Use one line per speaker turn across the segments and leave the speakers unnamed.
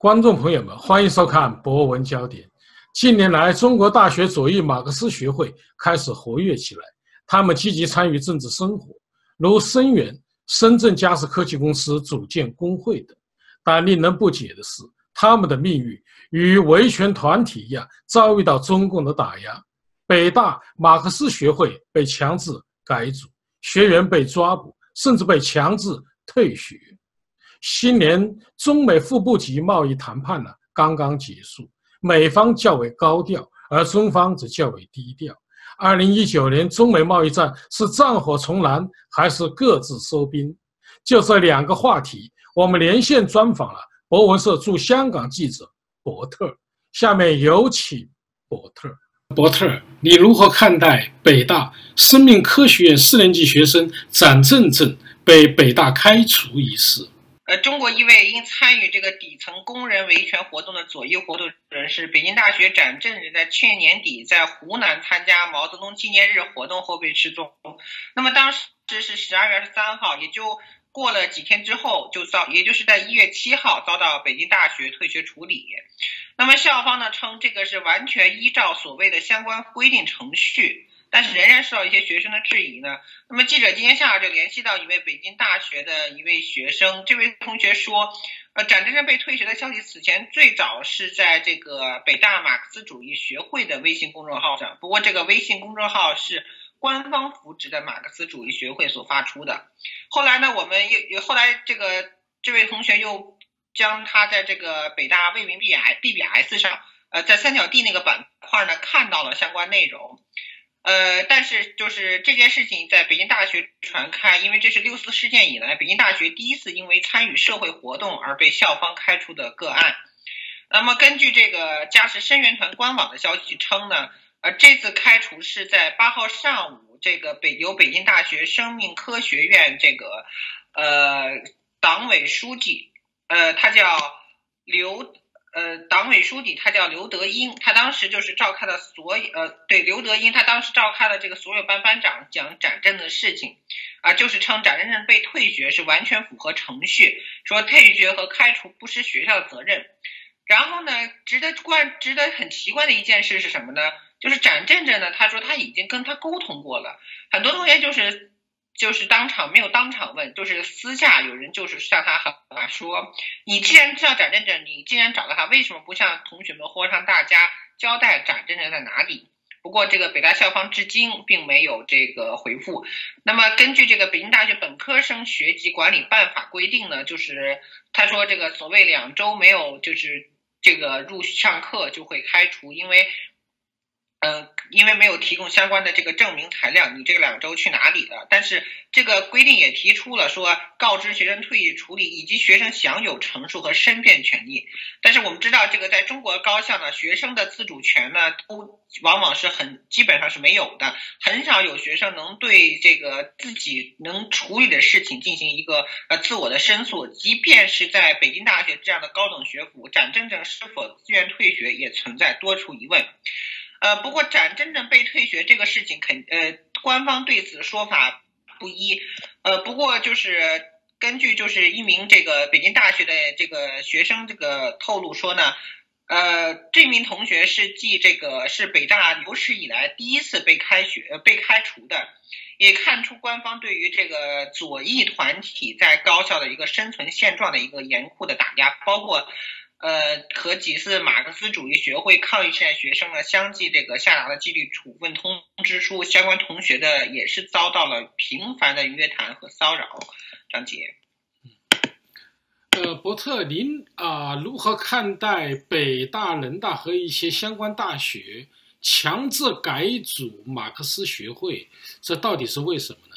观众朋友们，欢迎收看《博文焦点》。近年来，中国大学左翼马克思学会开始活跃起来，他们积极参与政治生活，如声援深圳嘉实科技公司组建工会等。但令人不解的是，他们的命运与维权团体一样，遭遇到中共的打压。北大马克思学会被强制改组，学员被抓捕，甚至被强制退学。新年中美副部级贸易谈判呢刚刚结束，美方较为高调，而中方则较为低调。二零一九年中美贸易战是战火重燃，还是各自收兵？就这两个话题，我们连线专访了博文社驻香港记者伯特。下面有请伯特。伯特，你如何看待北大生命科学院四年级学生展正正被北大开除一事？
呃，中国一位因参与这个底层工人维权活动的左翼活动人士，北京大学展正正，在去年年底在湖南参加毛泽东纪念日活动后被失踪。那么当时是十二月二十三号，也就过了几天之后，就遭，也就是在一月七号遭到北京大学退学处理。那么校方呢称这个是完全依照所谓的相关规定程序。但是仍然受到一些学生的质疑呢。那么记者今天下午就联系到一位北京大学的一位学生，这位同学说，呃，展真正被退学的消息此前最早是在这个北大马克思主义学会的微信公众号上，不过这个微信公众号是官方扶植的马克思主义学会所发出的。后来呢，我们又后来这个这位同学又将他在这个北大未名 B I B B S 上，呃，在三角地那个板块呢看到了相关内容。呃，但是就是这件事情在北京大学传开，因为这是六四事件以来北京大学第一次因为参与社会活动而被校方开除的个案。那么根据这个嘉实生源团官网的消息称呢，呃，这次开除是在八号上午，这个北由北京大学生命科学院这个呃党委书记，呃，他叫刘。呃，党委书记他叫刘德英，他当时就是召开了所有呃，对刘德英，他当时召开了这个所有班班长讲展正的事情，啊，就是称展正正被退学是完全符合程序，说退学和开除不是学校的责任。然后呢，值得关值得很奇怪的一件事是什么呢？就是展正正呢，他说他已经跟他沟通过了，很多同学就是。就是当场没有当场问，就是私下有人就是向他喊说，你既然知道展正正，你既然找到他，为什么不向同学们或向大家交代展正正在哪里？不过这个北大校方至今并没有这个回复。那么根据这个北京大学本科生学籍管理办法规定呢，就是他说这个所谓两周没有就是这个入上课就会开除，因为。嗯，因为没有提供相关的这个证明材料，你这个两周去哪里了？但是这个规定也提出了说，告知学生退役处理以及学生享有陈述和申辩权利。但是我们知道，这个在中国高校呢，学生的自主权呢，都往往是很基本上是没有的，很少有学生能对这个自己能处理的事情进行一个呃自我的申诉。即便是在北京大学这样的高等学府，展正正是否自愿退学也存在多处疑问。呃，不过展真正被退学这个事情，肯呃，官方对此说法不一。呃，不过就是根据就是一名这个北京大学的这个学生这个透露说呢，呃，这名同学是继这个是北大有史以来第一次被开学被开除的，也看出官方对于这个左翼团体在高校的一个生存现状的一个严酷的打压，包括。呃，和几次马克思主义学会抗议现学生呢，相继这个下达了纪律处分通知书，相关同学的也是遭到了频繁的约谈和骚扰。张杰，
呃，伯特，您啊，如何看待北大、人大和一些相关大学强制改组马克思学会？这到底是为什么？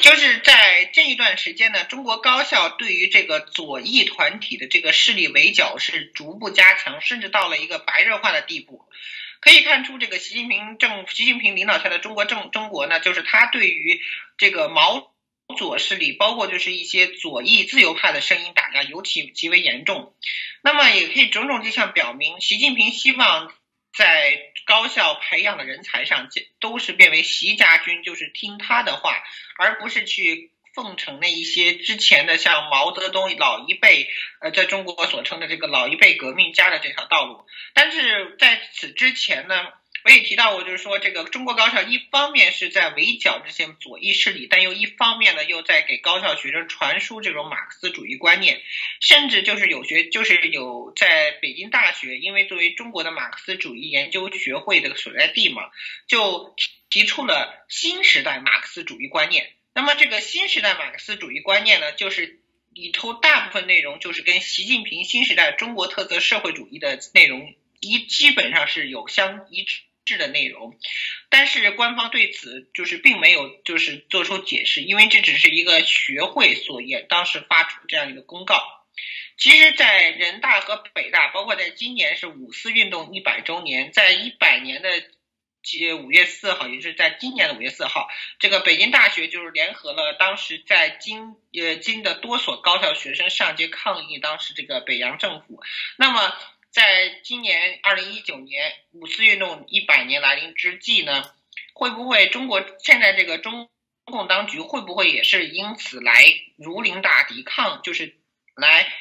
就是在这一段时间呢，中国高校对于这个左翼团体的这个势力围剿是逐步加强，甚至到了一个白热化的地步。可以看出，这个习近平政习近平领导下的中国政中国呢，就是他对于这个毛左势力，包括就是一些左翼自由派的声音打压尤其极为严重。那么也可以种种迹象表明，习近平希望。在高校培养的人才上，这都是变为习家军，就是听他的话，而不是去奉承那一些之前的像毛泽东老一辈，呃，在中国所称的这个老一辈革命家的这条道路。但是在此之前呢？我也提到过，就是说，这个中国高校一方面是在围剿这些左翼势力，但又一方面呢，又在给高校学生传输这种马克思主义观念，甚至就是有学，就是有在北京大学，因为作为中国的马克思主义研究学会的所在地嘛，就提出了新时代马克思主义观念。那么，这个新时代马克思主义观念呢，就是里头大部分内容就是跟习近平新时代中国特色社会主义的内容一基本上是有相一致。制的内容，但是官方对此就是并没有就是做出解释，因为这只是一个学会所也当时发出这样一个公告。其实，在人大和北大，包括在今年是五四运动一百周年，在一百年的五月四号，也就是在今年的五月四号，这个北京大学就是联合了当时在京呃京的多所高校学生上街抗议当时这个北洋政府，那么。在今年二零一九年五四运动一百年来临之际呢，会不会中国现在这个中共当局会不会也是因此来如临大敌，抗就是来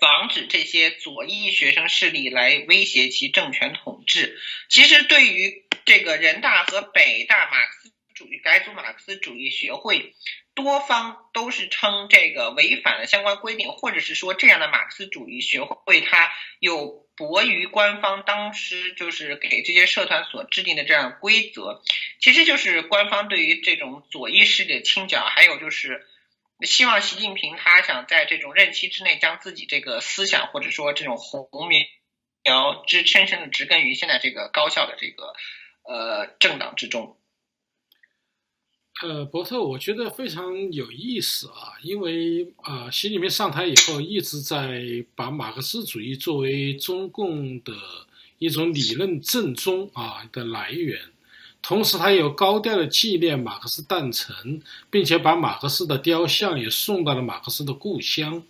防止这些左翼学生势力来威胁其政权统治？其实对于这个人大和北大马克思主义改组马克思主义学会。多方都是称这个违反了相关规定，或者是说这样的马克思主义学会它有驳于官方当时就是给这些社团所制定的这样规则，其实就是官方对于这种左翼势力的清剿，还有就是希望习近平他想在这种任期之内将自己这个思想或者说这种红苗支深深的植根于现在这个高校的这个呃政党之中。
呃，伯特，我觉得非常有意思啊，因为啊，习近平上台以后一直在把马克思主义作为中共的一种理论正宗啊的来源，同时他又高调的纪念马克思诞辰，并且把马克思的雕像也送到了马克思的故乡，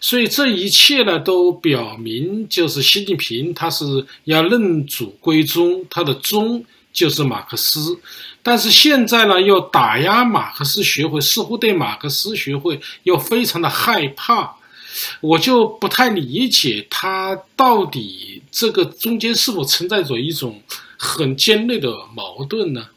所以这一切呢，都表明就是习近平他是要认祖归宗，他的宗就是马克思。但是现在呢，又打压马克思学会，似乎对马克思学会又非常的害怕，我就不太理解他到底这个中间是否存在着一种很尖锐的矛盾呢？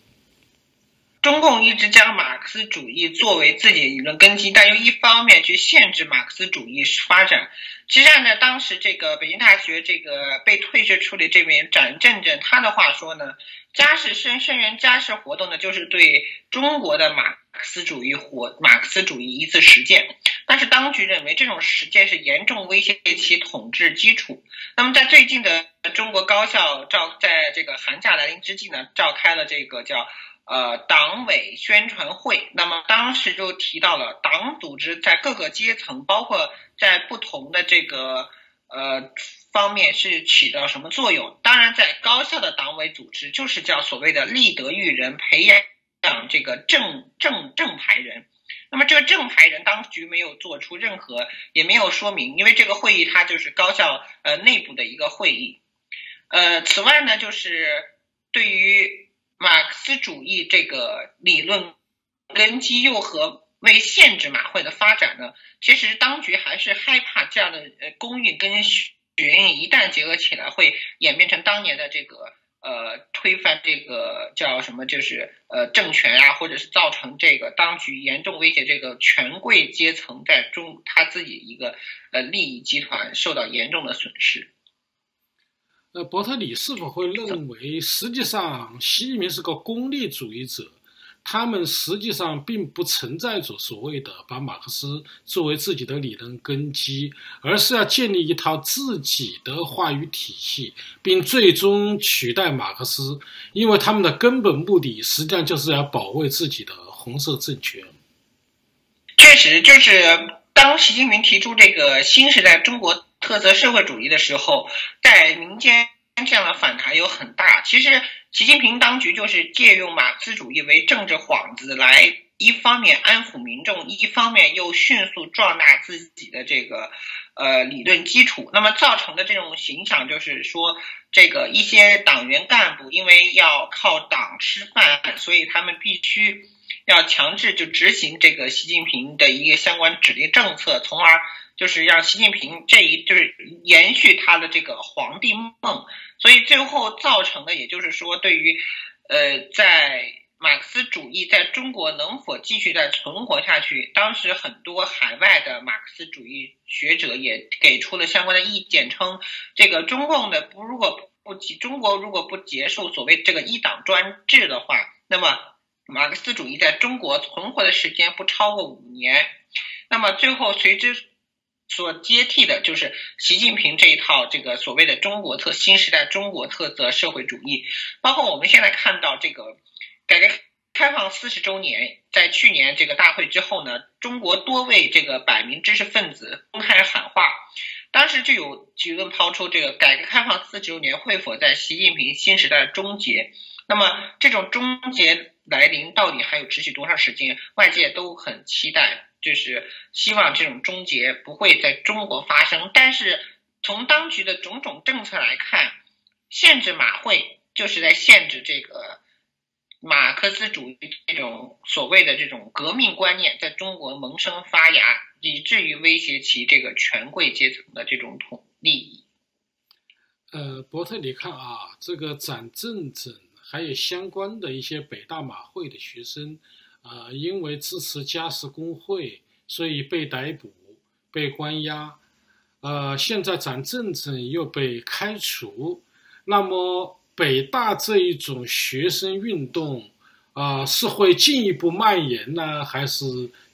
中共一直将马克思主义作为自己的理论根基，但又一方面去限制马克思主义发展。实际上呢，当时这个北京大学这个被退学处理这名展正正，他的话说呢。家事声声援家事活动呢，就是对中国的马克思主义活马克思主义一次实践。但是当局认为这种实践是严重威胁其统治基础。那么在最近的中国高校召在这个寒假来临之际呢，召开了这个叫呃党委宣传会。那么当时就提到了党组织在各个阶层，包括在不同的这个呃。方面是起到什么作用？当然，在高校的党委组织就是叫所谓的立德育人，培养这个正正正牌人。那么这个正牌人，当局没有做出任何，也没有说明，因为这个会议它就是高校呃内部的一个会议。呃，此外呢，就是对于马克思主义这个理论根基又何为限制马会的发展呢，其实当局还是害怕这样的呃公运跟。学运一旦结合起来，会演变成当年的这个呃推翻这个叫什么，就是呃政权啊，或者是造成这个当局严重威胁这个权贵阶层在中他自己一个呃利益集团受到严重的损失。
呃，伯特里是否会认为，实际上习近平是个功利主义者？他们实际上并不存在着所谓的把马克思作为自己的理论根基，而是要建立一套自己的话语体系，并最终取代马克思，因为他们的根本目的实际上就是要保卫自己的红色政权。
确实，就是当习近平提出这个新时代中国特色社会主义的时候，在民间。这样的反弹有很大。其实，习近平当局就是借用马克思主义为政治幌子，来一方面安抚民众，一方面又迅速壮大自己的这个呃理论基础。那么造成的这种形象就是说，这个一些党员干部因为要靠党吃饭，所以他们必须要强制就执行这个习近平的一个相关指令政策，从而就是让习近平这一就是延续他的这个皇帝梦，所以最后造成的也就是说，对于呃在。马克思主义在中国能否继续再存活下去？当时很多海外的马克思主义学者也给出了相关的意见，称这个中共的不如果不结中国如果不结束所谓这个一党专制的话，那么马克思主义在中国存活的时间不超过五年。那么最后随之所接替的就是习近平这一套这个所谓的中国特新时代中国特色社会主义，包括我们现在看到这个。改革开放四十周年，在去年这个大会之后呢，中国多位这个百名知识分子公开喊话，当时就有舆论抛出这个改革开放四十周年会否在习近平新时代终结？那么这种终结来临到底还有持续多长时间？外界都很期待，就是希望这种终结不会在中国发生。但是从当局的种种政策来看，限制马会就是在限制这个。马克思主义这种所谓的这种革命观念在中国萌生发芽，以至于威胁其这个权贵阶层的这种统利益。
呃，伯特，你看啊，这个展正正还有相关的一些北大马会的学生，啊，因为支持加时工会，所以被逮捕、被关押。呃，现在展正正又被开除，那么。北大这一种学生运动，啊，是会进一步蔓延呢，还是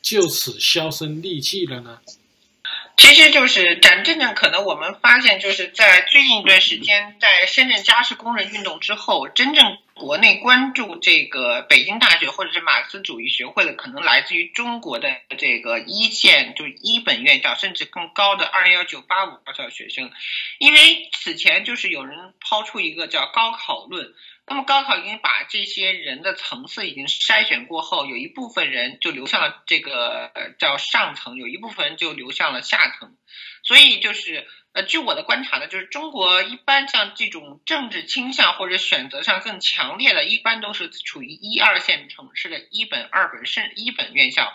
就此销声匿迹了呢？
其实就是展正正，可能我们发现，就是在最近一段时间，在深圳家事工人运动之后，真正国内关注这个北京大学或者是马克思主义学会的，可能来自于中国的这个一线，就是一本院校，甚至更高的二幺九八五高校学生，因为此前就是有人抛出一个叫高考论。那么高考已经把这些人的层次已经筛选过后，有一部分人就流向了这个叫上层，有一部分人就流向了下层。所以就是呃，据我的观察呢，就是中国一般像这种政治倾向或者选择上更强烈的，一般都是处于一二线城市的一本、二本甚一本院校，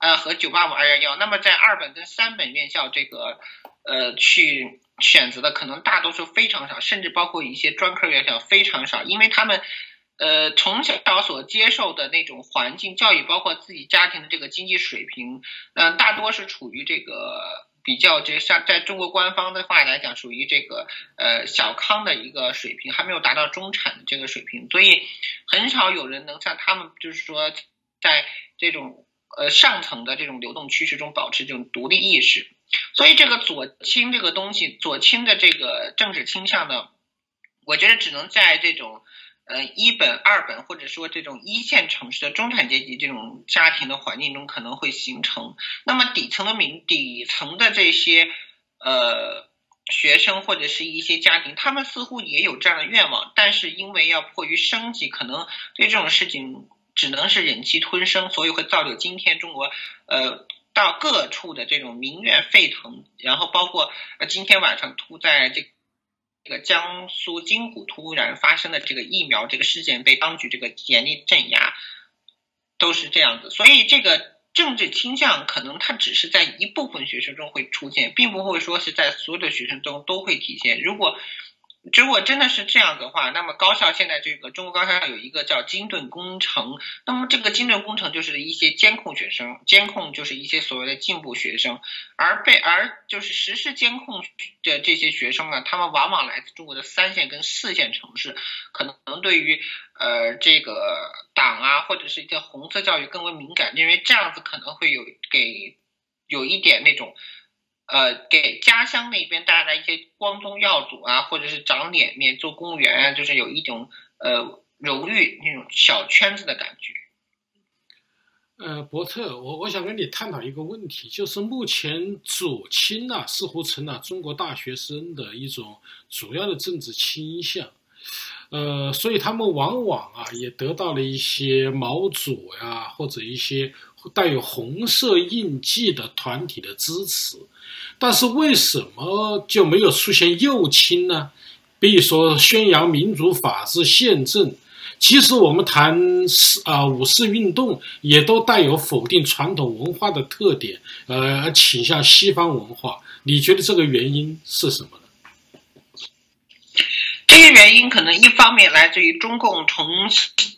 呃和九八五二幺幺。那么在二本跟三本院校这个呃去。选择的可能大多数非常少，甚至包括一些专科院校非常少，因为他们，呃，从小所接受的那种环境教育，包括自己家庭的这个经济水平，嗯，大多是处于这个比较这像在中国官方的话来讲，属于这个呃小康的一个水平，还没有达到中产的这个水平，所以很少有人能像他们，就是说在这种呃上层的这种流动趋势中保持这种独立意识。所以这个左倾这个东西，左倾的这个政治倾向呢，我觉得只能在这种呃一本、二本或者说这种一线城市的中产阶级这种家庭的环境中可能会形成。那么底层的民底层的这些呃学生或者是一些家庭，他们似乎也有这样的愿望，但是因为要迫于生计，可能对这种事情只能是忍气吞声，所以会造就今天中国呃。到各处的这种民怨沸腾，然后包括呃今天晚上突在这这个江苏金谷突然发生的这个疫苗这个事件被当局这个严厉镇压，都是这样子。所以这个政治倾向可能它只是在一部分学生中会出现，并不会说是在所有的学生中都会体现。如果如果真的是这样的话，那么高校现在这个中国高校有一个叫金盾工程，那么这个金盾工程就是一些监控学生，监控就是一些所谓的进步学生，而被而就是实施监控的这些学生呢，他们往往来自中国的三线跟四线城市，可能对于呃这个党啊或者是一些红色教育更为敏感，因为这样子可能会有给有一点那种。呃，给家乡那边带来一些光宗耀祖啊，或者是长脸面、做公务员啊，就是有一种呃荣誉那种小圈子的感觉。
呃，伯特，我我想跟你探讨一个问题，就是目前左倾啊，似乎成了中国大学生的一种主要的政治倾向。呃，所以他们往往啊，也得到了一些毛左呀，或者一些带有红色印记的团体的支持。但是为什么就没有出现右倾呢？比如说宣扬民主、法治、宪政，即使我们谈四啊五四运动，也都带有否定传统文化的特点，呃，倾向西方文化。你觉得这个原因是什么呢？
这些原因可能一方面来自于中共从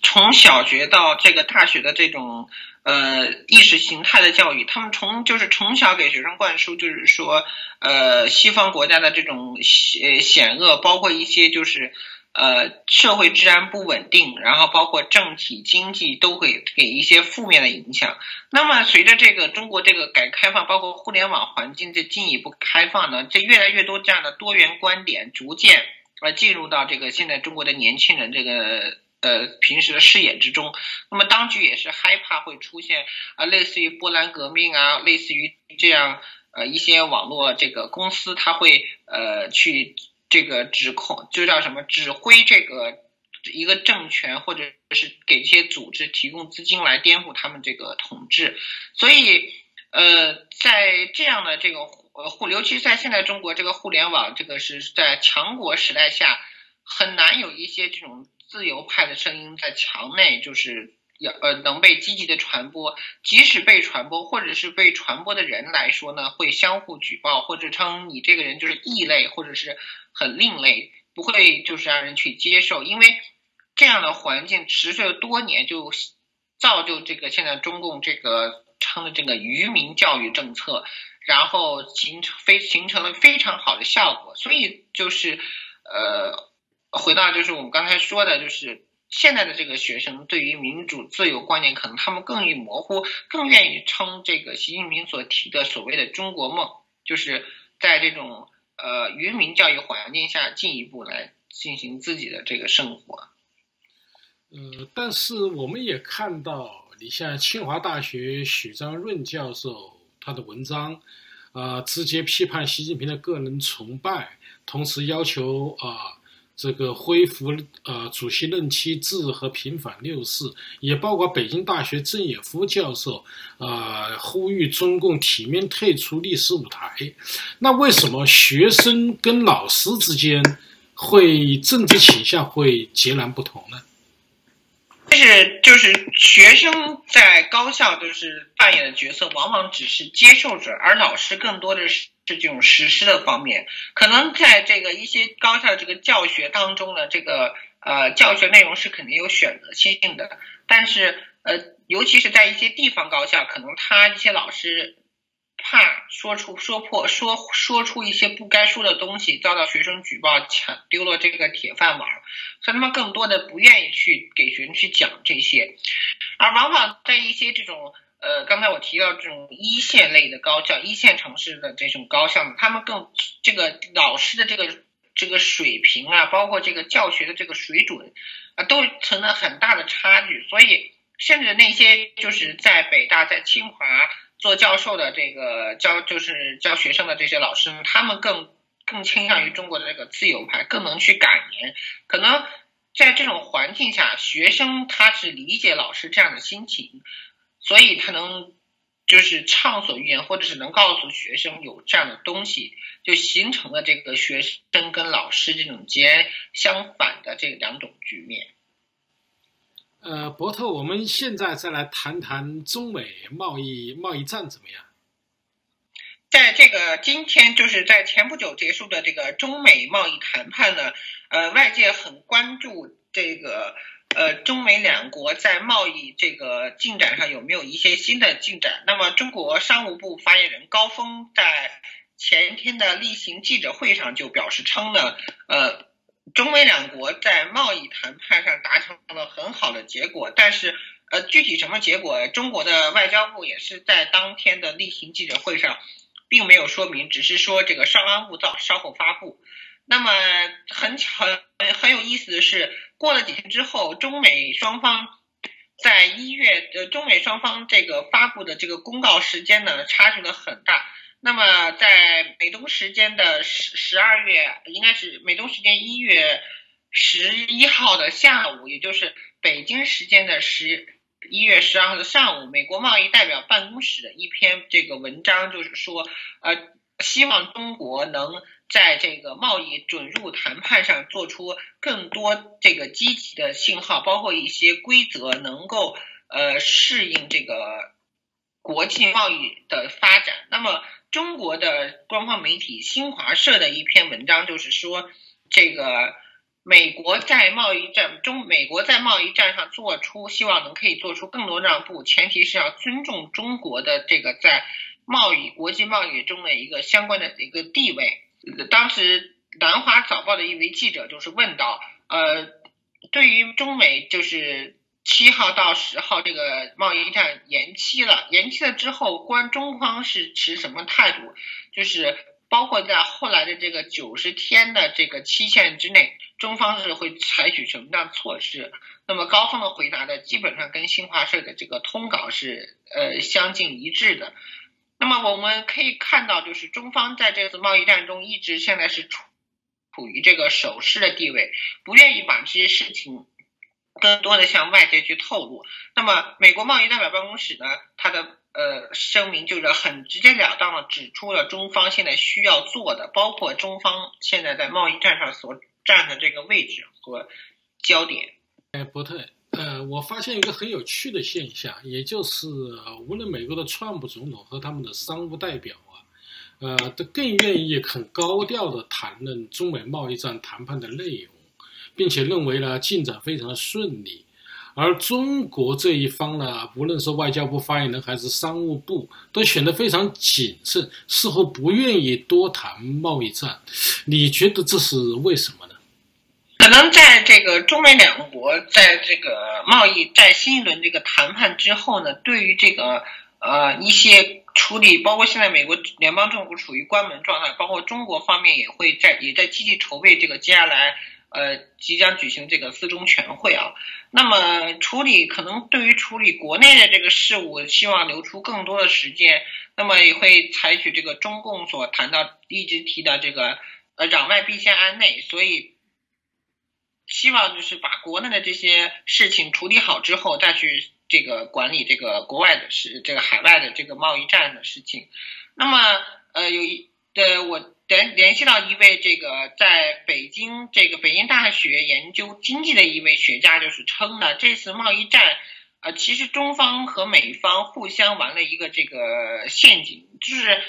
从小学到这个大学的这种呃意识形态的教育，他们从就是从小给学生灌输，就是说呃西方国家的这种险险恶，包括一些就是。呃，社会治安不稳定，然后包括政体、经济都会给一些负面的影响。那么，随着这个中国这个改革开放，包括互联网环境的进一步开放呢，这越来越多这样的多元观点逐渐呃进入到这个现在中国的年轻人这个呃平时的视野之中。那么，当局也是害怕会出现啊，类似于波兰革命啊，类似于这样呃一些网络这个公司，它会呃去。这个指控就叫什么？指挥这个一个政权，或者是给一些组织提供资金来颠覆他们这个统治。所以，呃，在这样的这个互，尤其是在现在中国这个互联网这个是在强国时代下，很难有一些这种自由派的声音在墙内，就是。要呃能被积极的传播，即使被传播或者是被传播的人来说呢，会相互举报或者称你这个人就是异类或者是很另类，不会就是让人去接受，因为这样的环境持续了多年，就造就这个现在中共这个称的这个愚民教育政策，然后形成非形成了非常好的效果，所以就是呃回到就是我们刚才说的，就是。现在的这个学生对于民主自由观念，可能他们更易模糊，更愿意称这个习近平所提的所谓的中国梦，就是在这种呃愚民教育环境下进一步来进行自己的这个生活。
呃，但是我们也看到，你像清华大学许章润教授他的文章，啊，直接批判习近平的个人崇拜，同时要求啊。这个恢复呃主席任期制和平反六四，也包括北京大学郑也夫教授，呃呼吁中共体面退出历史舞台。那为什么学生跟老师之间会政治倾向会截然不同呢？
就是就是学生在高校就是扮演的角色，往往只是接受者，而老师更多的是是这种实施的方面。可能在这个一些高校这个教学当中呢，这个呃教学内容是肯定有选择性的，但是呃尤其是在一些地方高校，可能他一些老师。怕说出说破说说出一些不该说的东西，遭到学生举报，抢丢了这个铁饭碗，所以他们更多的不愿意去去讲这些，而往往在一些这种呃，刚才我提到这种一线类的高校、一线城市的这种高校呢，他们更这个老师的这个这个水平啊，包括这个教学的这个水准啊，都存在很大的差距，所以甚至那些就是在北大、在清华。做教授的这个教就是教学生的这些老师，他们更更倾向于中国的这个自由派，更能去感言。可能在这种环境下，学生他是理解老师这样的心情，所以他能就是畅所欲言，或者是能告诉学生有这样的东西，就形成了这个学生跟老师这种截相反的这两种局面。
呃，伯特，我们现在再来谈谈中美贸易贸易战怎么样？
在这个今天，就是在前不久结束的这个中美贸易谈判呢，呃，外界很关注这个呃中美两国在贸易这个进展上有没有一些新的进展。那么，中国商务部发言人高峰在前天的例行记者会上就表示称呢，呃。中美两国在贸易谈判上达成了很好的结果，但是，呃，具体什么结果，中国的外交部也是在当天的例行记者会上，并没有说明，只是说这个稍安勿躁，稍后发布。那么很巧，很有意思的是，过了几天之后，中美双方在一月，呃，中美双方这个发布的这个公告时间呢，差距的很大。那么，在美东时间的十十二月，应该是美东时间一月十一号的下午，也就是北京时间的十一月十二号的上午，美国贸易代表办公室的一篇这个文章，就是说，呃希望中国能在这个贸易准入谈判上做出更多这个积极的信号，包括一些规则能够呃适应这个国际贸易的发展。那么，中国的官方媒体新华社的一篇文章就是说，这个美国在贸易战中，美国在贸易战上做出希望能可以做出更多让步，前提是要尊重中国的这个在。贸易国际贸易中的一个相关的一个地位。当时南华早报的一位记者就是问到，呃，对于中美就是七号到十号这个贸易战延期了，延期了之后，关中方是持什么态度？就是包括在后来的这个九十天的这个期限之内，中方是会采取什么样的措施？那么高峰的回答呢，基本上跟新华社的这个通稿是呃相近一致的。那么我们可以看到，就是中方在这次贸易战中一直现在是处处于这个守势的地位，不愿意把这些事情更多的向外界去透露。那么美国贸易代表办公室呢，它的呃声明就是很直截了当的指出了中方现在需要做的，包括中方现在在贸易战上所站的这个位置和焦点。
哎，伯特。呃，我发现一个很有趣的现象，也就是无论美国的川普总统和他们的商务代表啊，呃，都更愿意很高调的谈论中美贸易战谈判的内容，并且认为呢进展非常的顺利。而中国这一方呢，无论是外交部发言人还是商务部，都显得非常谨慎，似乎不愿意多谈贸易战。你觉得这是为什么呢？
可能在这个中美两国在这个贸易在新一轮这个谈判之后呢，对于这个呃一些处理，包括现在美国联邦政府处于关门状态，包括中国方面也会在也在积极筹备这个接下来呃即将举行这个四中全会啊。那么处理可能对于处理国内的这个事务，希望留出更多的时间，那么也会采取这个中共所谈到一直提到这个呃攘外必先安内，所以。希望就是把国内的这些事情处理好之后，再去这个管理这个国外的事，这个海外的这个贸易战的事情。那么，呃，有一呃，我联联系到一位这个在北京这个北京大学研究经济的一位学家，就是称呢，这次贸易战，呃，其实中方和美方互相玩了一个这个陷阱，就是。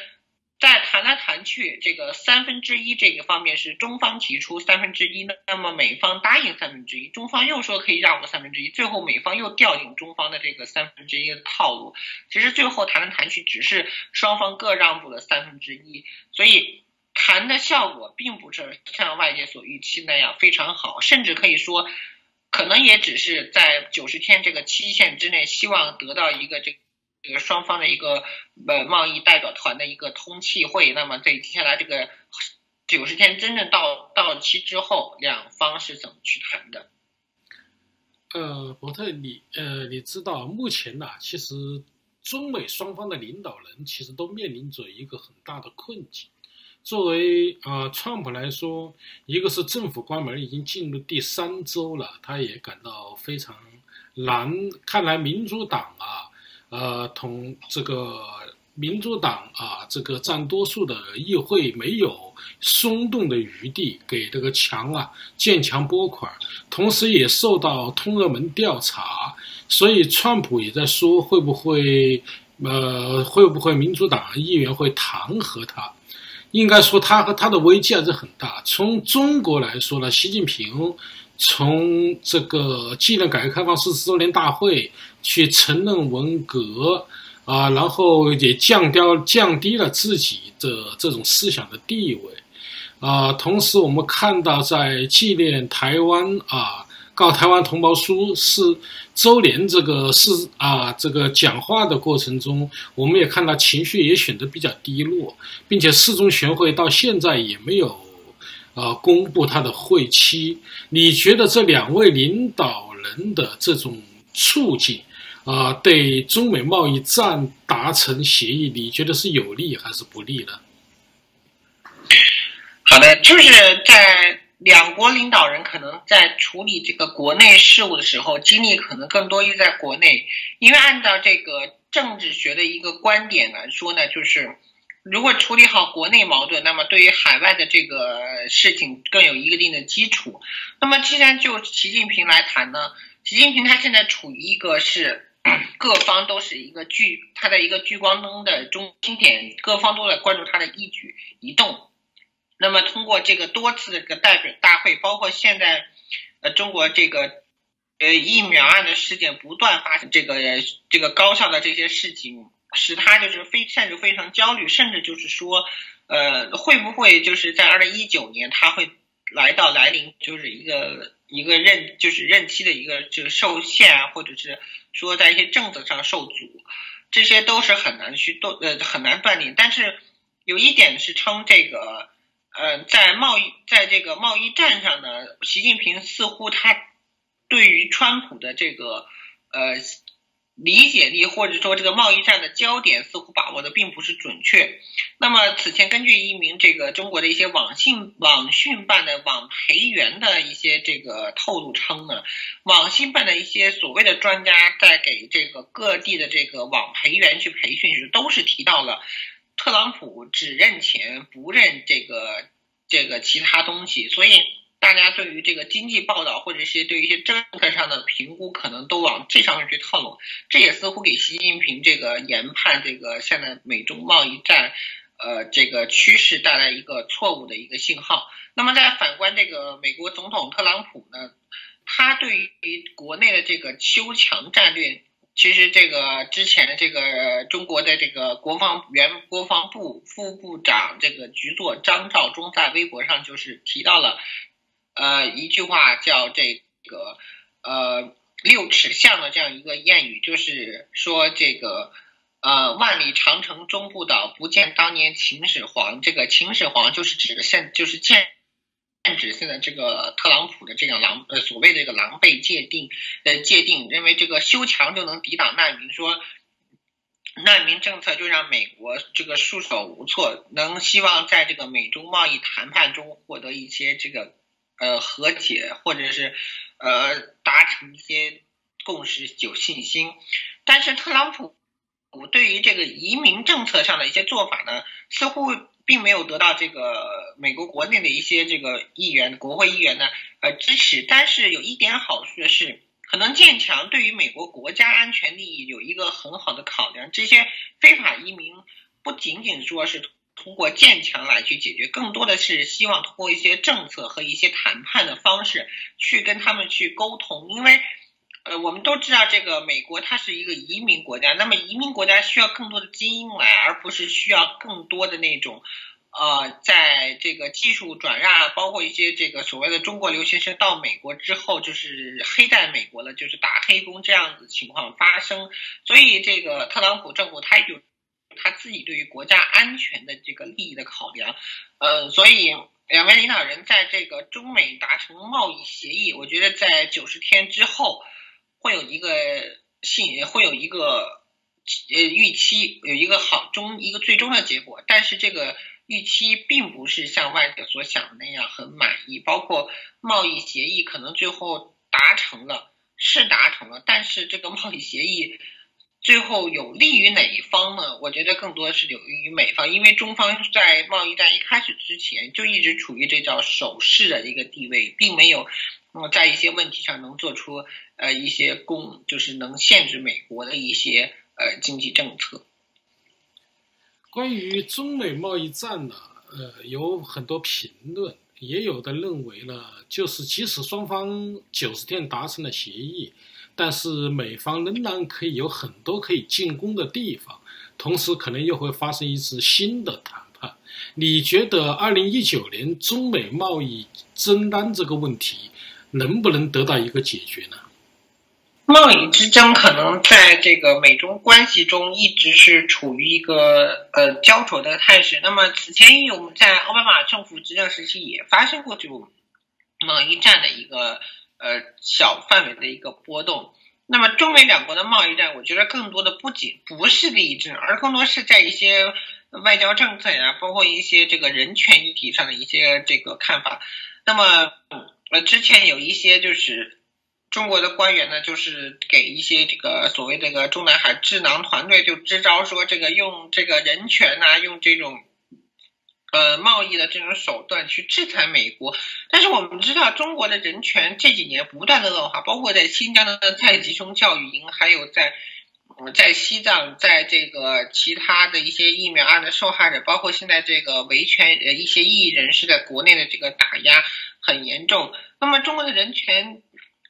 在谈来谈去，这个三分之一这个方面是中方提出三分之一，那么美方答应三分之一，中方又说可以让步三分之一，最后美方又掉进中方的这个三分之一的套路。其实最后谈来谈去，只是双方各让步了三分之一，所以谈的效果并不是像外界所预期那样非常好，甚至可以说，可能也只是在九十天这个期限之内，希望得到一个这个。这个双方的一个呃贸易代表团的一个通气会，那么在接下来这个九十天真正到到期之后，两方是怎么去谈的？
呃，伯特，你呃，你知道目前呢，其实中美双方的领导人其实都面临着一个很大的困境。作为啊，川普来说，一个是政府关门已经进入第三周了，他也感到非常难。看来民主党啊。呃，同这个民主党啊，这个占多数的议会没有松动的余地，给这个墙啊建墙拨款，同时也受到通俄门调查，所以川普也在说会不会，呃，会不会民主党议员会弹劾他？应该说他和他的危机还是很大。从中国来说呢，习近平。从这个纪念改革开放四十周年大会去承认文革啊，然后也降掉降低了自己的这种思想的地位啊。同时，我们看到在纪念台湾啊告台湾同胞书是周年这个是啊这个讲话的过程中，我们也看到情绪也显得比较低落，并且四中全会到现在也没有。啊，公布他的会期，你觉得这两位领导人的这种处境啊，对中美贸易战达成协议，你觉得是有利还是不利呢？
好的，就是在两国领导人可能在处理这个国内事务的时候，精力可能更多于在国内，因为按照这个政治学的一个观点来说呢，就是。如果处理好国内矛盾，那么对于海外的这个事情更有一定的基础。那么既然就习近平来谈呢，习近平他现在处于一个是 各方都是一个聚他的一个聚光灯的中心点，各方都在关注他的一举一动。那么通过这个多次的个代表大会，包括现在呃中国这个呃疫苗案的事件不断发生，这个这个高校的这些事情。使他就是非甚至非常焦虑，甚至就是说，呃，会不会就是在二零一九年他会来到来临，就是一个一个任就是任期的一个就是受限啊，或者是说在一些政策上受阻，这些都是很难去断呃很难断定。但是有一点是称这个呃在贸易在这个贸易战上呢，习近平似乎他对于川普的这个呃。理解力或者说这个贸易战的焦点似乎把握的并不是准确。那么此前根据一名这个中国的一些网信网讯办的网培员的一些这个透露称呢，网信办的一些所谓的专家在给这个各地的这个网培员去培训时，都是提到了特朗普只认钱不认这个这个其他东西，所以。大家对于这个经济报道或者是对于一些政策上的评估，可能都往这上面去套拢，这也似乎给习近平这个研判这个现在美中贸易战，呃，这个趋势带来一个错误的一个信号。那么再反观这个美国总统特朗普呢，他对于国内的这个修墙战略，其实这个之前的这个中国的这个国防原国防部副部长这个局座张召忠在微博上就是提到了。呃，一句话叫这个呃六尺巷的这样一个谚语，就是说这个呃万里长城终不倒，不见当年秦始皇。这个秦始皇就是指的现就是现指现在这个特朗普的这样狼呃所谓的这个狼狈界定的界定，认为这个修墙就能抵挡难民，说难民政策就让美国这个束手无措，能希望在这个美中贸易谈判中获得一些这个。呃，和解或者是呃达成一些共识，有信心。但是特朗普对于这个移民政策上的一些做法呢，似乎并没有得到这个美国国内的一些这个议员、国会议员呢呃支持。但是有一点好处的是，可能建强对于美国国家安全利益有一个很好的考量。这些非法移民不仅仅说是。通过建墙来去解决，更多的是希望通过一些政策和一些谈判的方式去跟他们去沟通。因为，呃，我们都知道这个美国它是一个移民国家，那么移民国家需要更多的精英来，而不是需要更多的那种，呃，在这个技术转让，包括一些这个所谓的中国留学生到美国之后就是黑在美国了，就是打黑工这样子情况发生。所以，这个特朗普政府他有。他自己对于国家安全的这个利益的考量，呃，所以两位领导人在这个中美达成贸易协议，我觉得在九十天之后会有一个信，会有一个呃预期，有一个好终一个最终的结果。但是这个预期并不是像外界所想的那样很满意，包括贸易协议可能最后达成了，是达成了，但是这个贸易协议。最后有利于哪一方呢？我觉得更多的是有利于美方，因为中方在贸易战一开始之前就一直处于这叫守势的一个地位，并没有，嗯，在一些问题上能做出呃一些攻，就是能限制美国的一些呃经济政策。
关于中美贸易战呢，呃，有很多评论，也有的认为呢，就是即使双方九十天达成了协议。但是美方仍然可以有很多可以进攻的地方，同时可能又会发生一次新的谈判。你觉得二零一九年中美贸易争端这个问题能不能得到一个解决呢？
贸易之争可能在这个美中关系中一直是处于一个呃焦灼的态势。那么此前我们在奥巴马政府执政时期也发生过这种贸易战的一个。呃，小范围的一个波动。那么，中美两国的贸易战，我觉得更多的不仅不是利益之争，而更多是在一些外交政策呀，包括一些这个人权议题上的一些这个看法。那么，呃，之前有一些就是中国的官员呢，就是给一些这个所谓这个中南海智囊团队就支招，说这个用这个人权呐，用这种呃贸易的这种手段去制裁美国。但是我们知道，中国的人权这几年不断的恶化，包括在新疆的在集中教育营，还有在在西藏，在这个其他的一些疫苗案的受害者，包括现在这个维权呃一些异议人士在国内的这个打压很严重。那么中国的人权。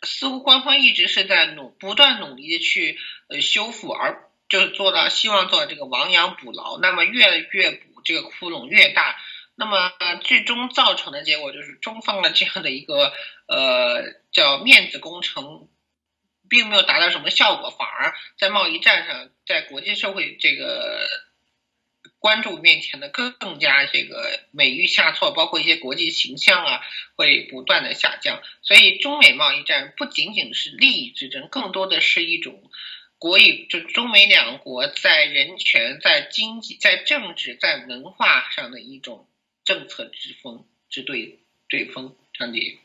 似乎官方一直是在努不断努力的去呃修复，而就是做到希望做到这个亡羊补牢。那么越来越补这个窟窿越大，那么最终造成的结果就是中方的这样的一个呃叫面子工程，并没有达到什么效果，反而在贸易战上，在国际社会这个。关注面前的更更加这个美誉下挫，包括一些国际形象啊，会不断的下降。所以中美贸易战不仅仅是利益之争，更多的是一种国与就中美两国在人权、在经济、在政治、在文化上的一种政策之风之对对风。张迪，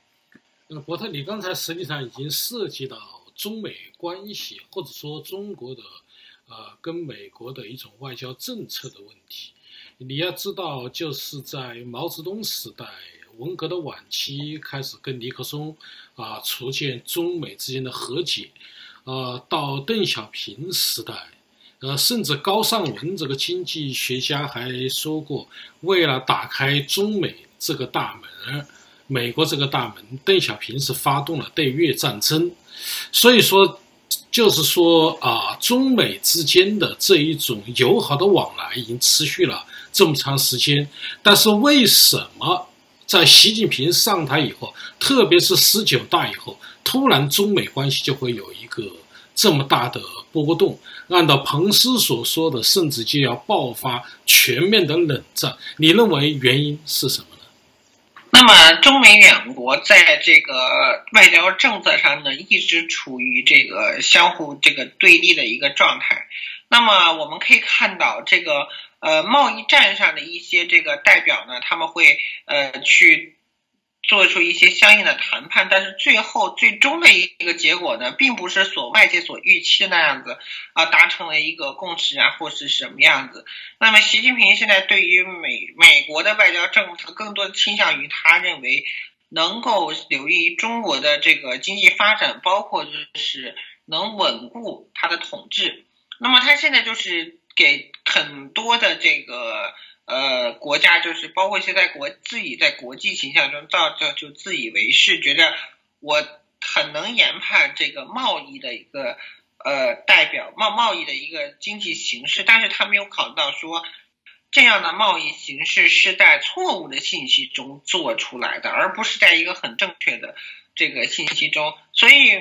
那，伯特，你刚才实际上已经涉及到中美关系，或者说中国的。啊，跟美国的一种外交政策的问题，你要知道，就是在毛泽东时代、文革的晚期开始跟尼克松啊促建中美之间的和解，呃，到邓小平时代，呃，甚至高尚文这个经济学家还说过，为了打开中美这个大门，美国这个大门，邓小平是发动了对越战争，所以说。就是说啊，中美之间的这一种友好的往来已经持续了这么长时间，但是为什么在习近平上台以后，特别是十九大以后，突然中美关系就会有这么大的波动？按照彭斯所说的，甚至就要爆发全面的冷战。你认为原因是什么呢？
那么，中美两国在这个外交政策上呢，一直处于这个相互这个对立的一个状态。那么，我们可以看到，这个呃贸易战上的一些这个代表呢，他们会呃去。做出一些相应的谈判，但是最后最终的一个结果呢，并不是所外界所预期的那样子啊，达成了一个共识啊，或是什么样子。那么，习近平现在对于美美国的外交政策，更多倾向于他认为能够留意中国的这个经济发展，包括就是能稳固他的统治。那么，他现在就是给很多的这个。呃，国家就是包括现在国自己在国际形象中造就就自以为是，觉得我很能研判这个贸易的一个呃代表贸贸易的一个经济形势，但是他没有考虑到说这样的贸易形势是在错误的信息中做出来的，而不是在一个很正确的这个信息中。所以，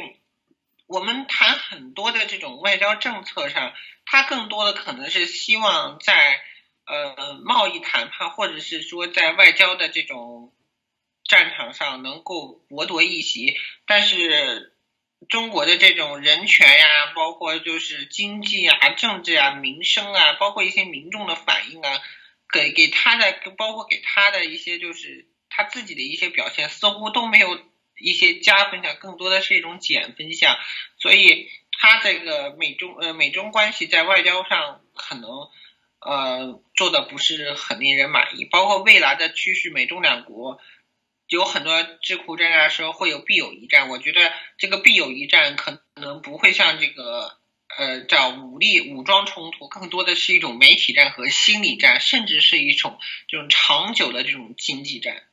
我们谈很多的这种外交政策上，它更多的可能是希望在。呃，贸易谈判或者是说在外交的这种战场上能够博夺一席，但是中国的这种人权呀，包括就是经济啊、政治啊、民生啊，包括一些民众的反应啊，给给他的，包括给他的一些就是他自己的一些表现，似乎都没有一些加分项，更多的是一种减分项，所以他这个美中呃美中关系在外交上可能。呃，做的不是很令人满意，包括未来的趋势，美中两国有很多智库专家说会有必有一战，我觉得这个必有一战可能不会像这个呃叫武力武装冲突，更多的是一种媒体战和心理战，甚至是一种这种长久的这种经济战。